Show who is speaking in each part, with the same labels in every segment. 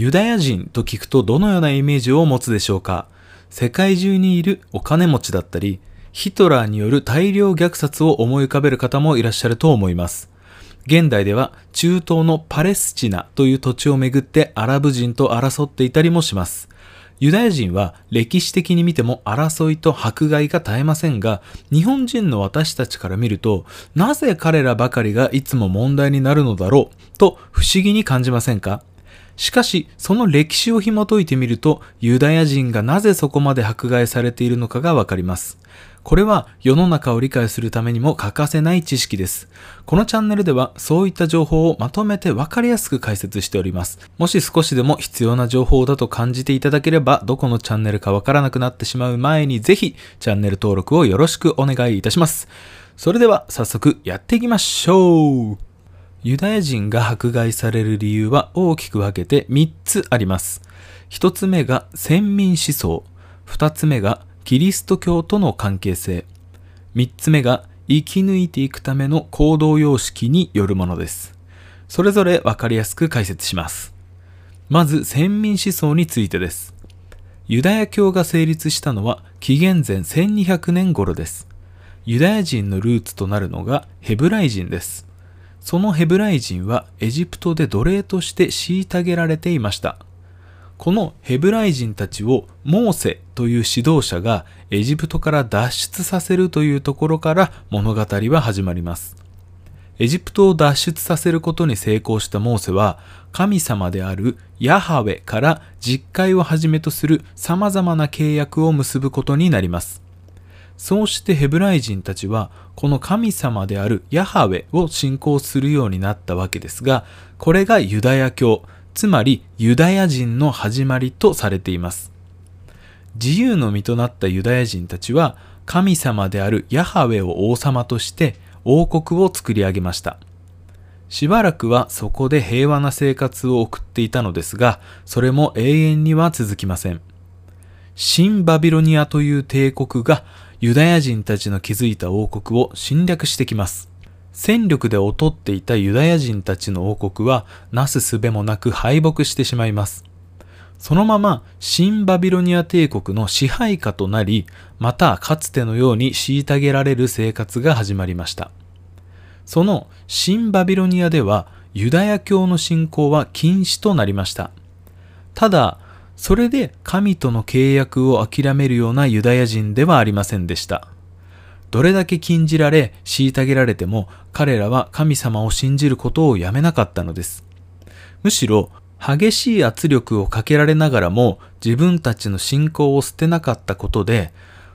Speaker 1: ユダヤ人と聞くとどのようなイメージを持つでしょうか？世界中にいるお金持ちだったり、ヒトラーによる大量虐殺を思い浮かべる方もいらっしゃると思います。現代では中東のパレスチナという土地をめぐってアラブ人と争っていたりもします。ユダヤ人は歴史的に見ても争いと迫害が絶えませんが、日本人の私たちから見ると、なぜ彼らばかりがいつも問題になるのだろうと不思議に感じませんか？しかし、その歴史を紐解いてみると、ユダヤ人がなぜそこまで迫害されているのかがわかります。これは世の中を理解するためにも欠かせない知識です。このチャンネルではそういった情報をまとめてわかりやすく解説しております。もし少しでも必要な情報だと感じていただければ、どこのチャンネルかわからなくなってしまう前にぜひチャンネル登録をよろしくお願いいたします。それでは早速やっていきましょうユダヤ人が迫害される理由は大きく分けて3つあります。1つ目が先民思想、2つ目がキリスト教との関係性。三つ目が生き抜いていくための行動様式によるものです。それぞれわかりやすく解説します。まず先民思想についてです。ユダヤ教が成立したのは紀元前1200年頃です。ユダヤ人のルーツとなるのがヘブライ人です。そのヘブライ人はエジプトで奴隷として虐げられていました。このヘブライ人たちをモーセという指導者がエジプトから脱出させるというところから物語は始まります。エジプトを脱出させることに成功したモーセは神様であるヤハウェから実会をはじめとする様々な契約を結ぶことになります。そうしてヘブライ人たちはこの神様であるヤハウェを信仰するようになったわけですが、これがユダヤ教、つまりユダヤ人の始まりとされています。自由の身となったユダヤ人たちは神様であるヤハウェを王様として王国を作り上げました。しばらくはそこで平和な生活を送っていたのですが、それも永遠には続きません。新バビロニアという帝国がユダヤ人たちの築いた王国を侵略してきます。戦力で劣っていたユダヤ人たちの王国はなすすべもなく敗北してしまいます。そのまま新バビロニア帝国の支配下となり、またかつてのように虐げられる生活が始まりました。その新バビロニアではユダヤ教の信仰は禁止となりました。ただ、それで神との契約を諦めるようなユダヤ人ではありませんでした。どれだけ禁じられ、虐げられても、彼らは神様を信じることをやめなかったのです。むしろ、激しい圧力をかけられながらも、自分たちの信仰を捨てなかったことで、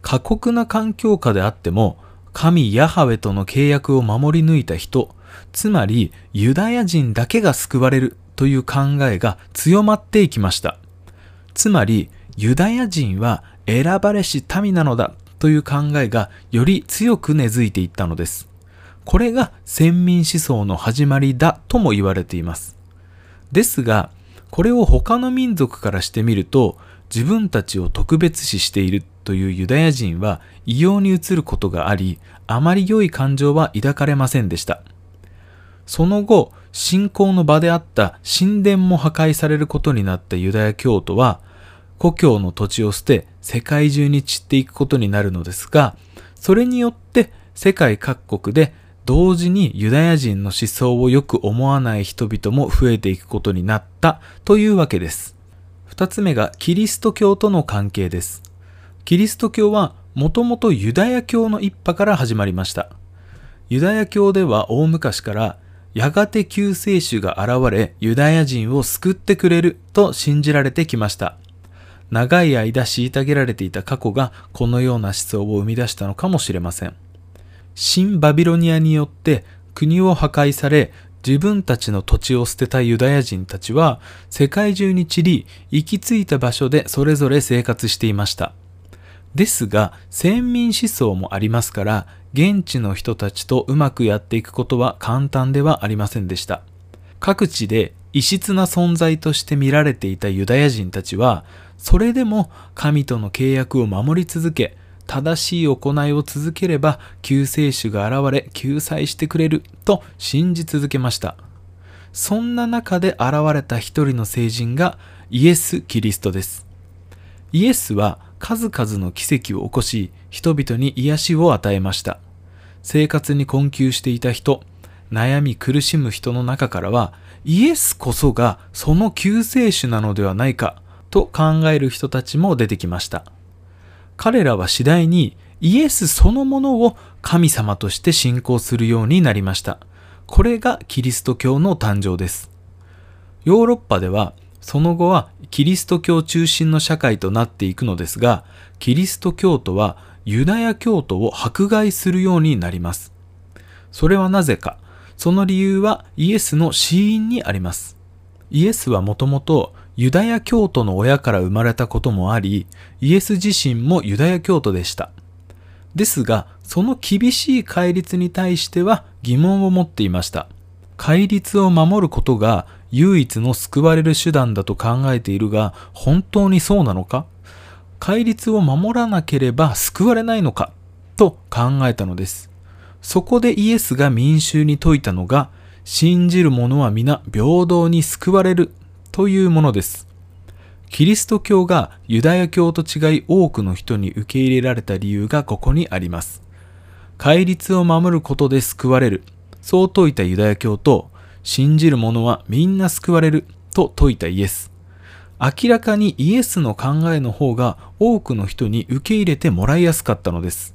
Speaker 1: 過酷な環境下であっても、神ヤハウェとの契約を守り抜いた人、つまりユダヤ人だけが救われるという考えが強まっていきました。つまり、ユダヤ人は選ばれし民なのだという考えがより強く根付いていったのです。これが先民思想の始まりだとも言われています。ですが、これを他の民族からしてみると、自分たちを特別視しているというユダヤ人は異様に映ることがあり、あまり良い感情は抱かれませんでした。その後、信仰の場であった神殿も破壊されることになったユダヤ教徒は、故郷の土地を捨て世界中に散っていくことになるのですが、それによって世界各国で同時にユダヤ人の思想をよく思わない人々も増えていくことになったというわけです。二つ目がキリスト教との関係です。キリスト教はもともとユダヤ教の一派から始まりました。ユダヤ教では大昔からやがて救世主が現れユダヤ人を救ってくれると信じられてきました。長い間虐げられていた過去がこのような思想を生み出したのかもしれません。新バビロニアによって国を破壊され自分たちの土地を捨てたユダヤ人たちは世界中に散り行き着いた場所でそれぞれ生活していました。ですが先民思想もありますから現地の人たちとうまくやっていくことは簡単ではありませんでした。各地で異質な存在として見られていたユダヤ人たちはそれでも神との契約を守り続け、正しい行いを続ければ救世主が現れ救済してくれると信じ続けました。そんな中で現れた一人の聖人がイエス・キリストです。イエスは数々の奇跡を起こし、人々に癒しを与えました。生活に困窮していた人、悩み苦しむ人の中からは、イエスこそがその救世主なのではないかと考える人たちも出てきました。彼らは次第にイエスそのものを神様として信仰するようになりました。これがキリスト教の誕生です。ヨーロッパではその後はキリスト教中心の社会となっていくのですが、キリスト教徒はユダヤ教徒を迫害するようになります。それはなぜか、その理由はイエスの死因にあります。イエスはもともとユダヤ教徒の親から生まれたこともあり、イエス自身もユダヤ教徒でした。ですが、その厳しい戒律に対しては疑問を持っていました。戒律を守ることが唯一の救われる手段だと考えているが、本当にそうなのか？戒律を守らなければ救われないのか？と考えたのです。そこでイエスが民衆に説いたのが、信じる者は皆平等に救われるというものです。キリスト教がユダヤ教と違い多くの人に受け入れられた理由がここにあります。戒律を守ることで救われる。そう説いたユダヤ教と、信じる者はみんな救われると説いたイエス。明らかにイエスの考えの方が多くの人に受け入れてもらいやすかったのです。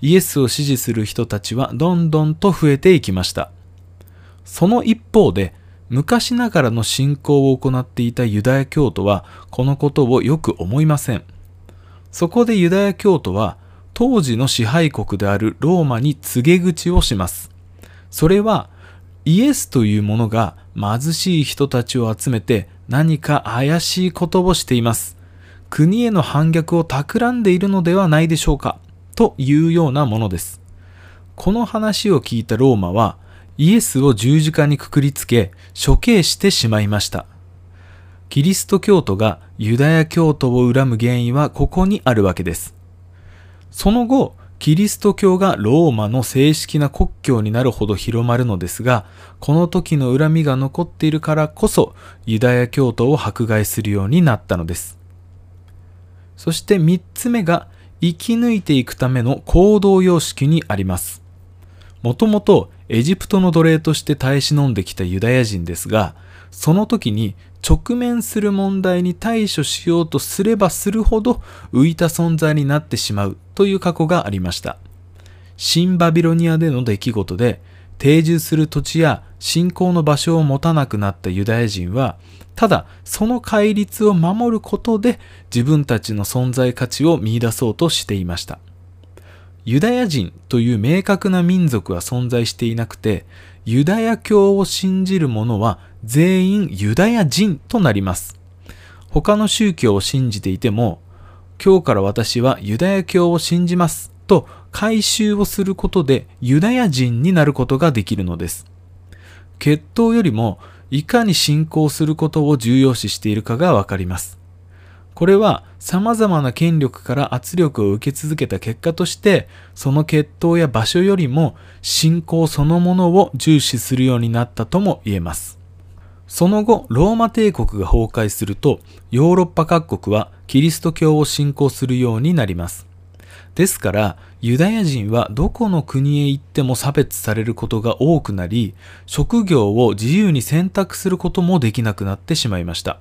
Speaker 1: イエスを支持する人たちはどんどんと増えていきました。その一方で、昔ながらの信仰を行っていたユダヤ教徒はこのことをよく思いません。そこでユダヤ教徒は当時の支配国であるローマに告げ口をします。それはイエスというものが貧しい人たちを集めて何か怪しいことをしています。国への反逆を企んでいるのではないでしょうかというようなものです。この話を聞いたローマはイエスを十字架にくくりつけ処刑してしまいました。キリスト教徒がユダヤ教徒を恨む原因はここにあるわけです。その後、キリスト教がローマの正式な国教になるほど広まるのですが、この時の恨みが残っているからこそ、ユダヤ教徒を迫害するようになったのです。そして三つ目が、生き抜いていくための行動様式にあります。もともとエジプトの奴隷として耐え忍んできたユダヤ人ですが、その時に直面する問題に対処しようとすればするほど浮いた存在になってしまうという過去がありました。新バビロニアでの出来事で定住する土地や信仰の場所を持たなくなったユダヤ人は、ただその戒律を守ることで自分たちの存在価値を見出そうとしていました。ユダヤ人という明確な民族は存在していなくて、ユダヤ教を信じる者は全員ユダヤ人となります。他の宗教を信じていても、今日から私はユダヤ教を信じますと改宗をすることでユダヤ人になることができるのです。血統よりもいかに信仰することを重要視しているかがわかります。これは様々な権力から圧力を受け続けた結果として、その血統や場所よりも信仰そのものを重視するようになったとも言えます。その後、ローマ帝国が崩壊すると、ヨーロッパ各国はキリスト教を信仰するようになります。ですから、ユダヤ人はどこの国へ行っても差別されることが多くなり、職業を自由に選択することもできなくなってしまいました。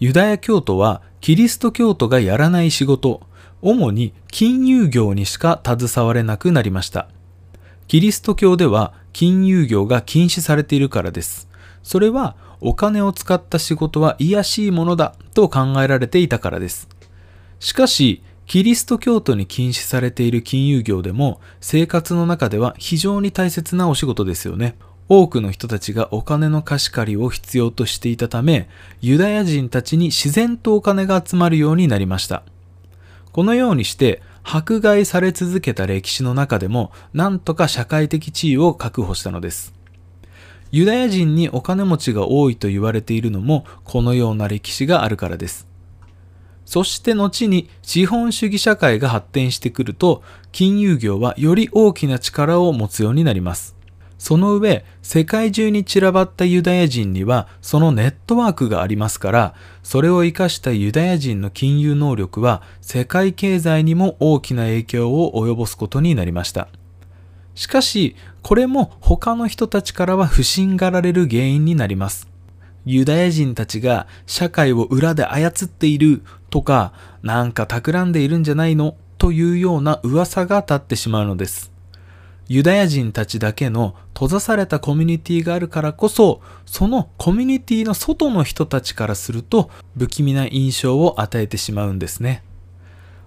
Speaker 1: ユダヤ教徒はキリスト教徒がやらない仕事、主に金融業にしか携われなくなりました。キリスト教では金融業が禁止されているからです。それはお金を使った仕事は卑しいものだと考えられていたからです。しかし、キリスト教徒に禁止されている金融業でも生活の中では非常に大切なお仕事ですよね。多くの人たちがお金の貸し借りを必要としていたため、ユダヤ人たちに自然とお金が集まるようになりました。このようにして迫害され続けた歴史の中でも、なんとか社会的地位を確保したのです。ユダヤ人にお金持ちが多いと言われているのも、このような歴史があるからです。そして後に資本主義社会が発展してくると、金融業はより大きな力を持つようになります。その上、世界中に散らばったユダヤ人にはそのネットワークがありますから、それを活かしたユダヤ人の金融能力は世界経済にも大きな影響を及ぼすことになりました。しかし、これも他の人たちからは不信がられる原因になります。ユダヤ人たちが社会を裏で操っているとか、なんか企んでいるんじゃないのというような噂が立ってしまうのです。ユダヤ人たちだけの閉ざされたコミュニティがあるからこそ、そのコミュニティの外の人たちからすると不気味な印象を与えてしまうんですね。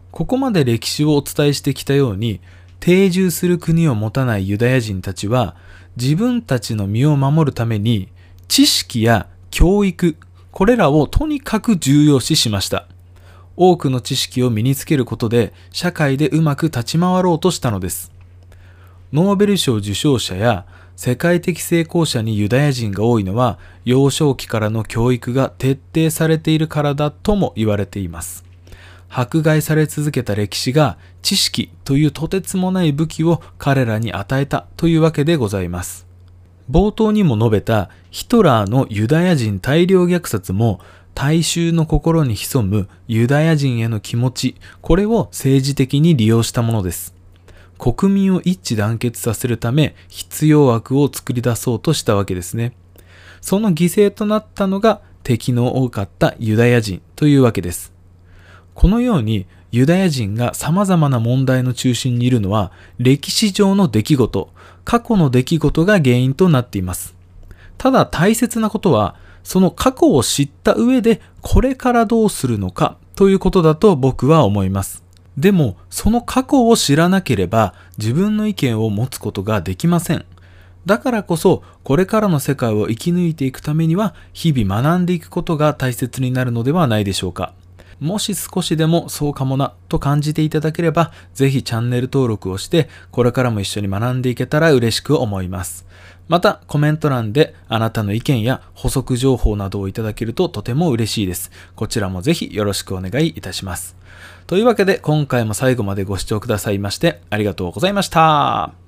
Speaker 1: ここまで歴史をお伝えしてきたように、定住する国を持たないユダヤ人たちは、自分たちの身を守るために、知識や教育、これらをとにかく重要視しました。多くの知識を身につけることで、社会でうまく立ち回ろうとしたのです。ノーベル賞受賞者や世界的成功者にユダヤ人が多いのは幼少期からの教育が徹底されているからだとも言われています。迫害され続けた歴史が知識というとてつもない武器を彼らに与えたというわけでございます。冒頭にも述べたヒトラーのユダヤ人大量虐殺も大衆の心に潜むユダヤ人への気持ち、これを政治的に利用したものです。国民を一致団結させるため必要枠を作り出そうとしたわけですね。その犠牲となったのが敵の多かったユダヤ人というわけです。このようにユダヤ人が様々な問題の中心にいるのは歴史上の出来事、過去の出来事が原因となっています。ただ大切なことは、その過去を知った上でこれからどうするのかということだと僕は思います。でも、その過去を知らなければ自分の意見を持つことができません。だからこそ、これからの世界を生き抜いていくためには、日々学んでいくことが大切になるのではないでしょうか。もし少しでもそうかもなと感じていただければ、ぜひチャンネル登録をして、これからも一緒に学んでいけたら嬉しく思います。また、コメント欄であなたの意見や補足情報などをいただけるととても嬉しいです。こちらもぜひよろしくお願いいたします。というわけで今回も最後までご視聴くださいましてありがとうございました。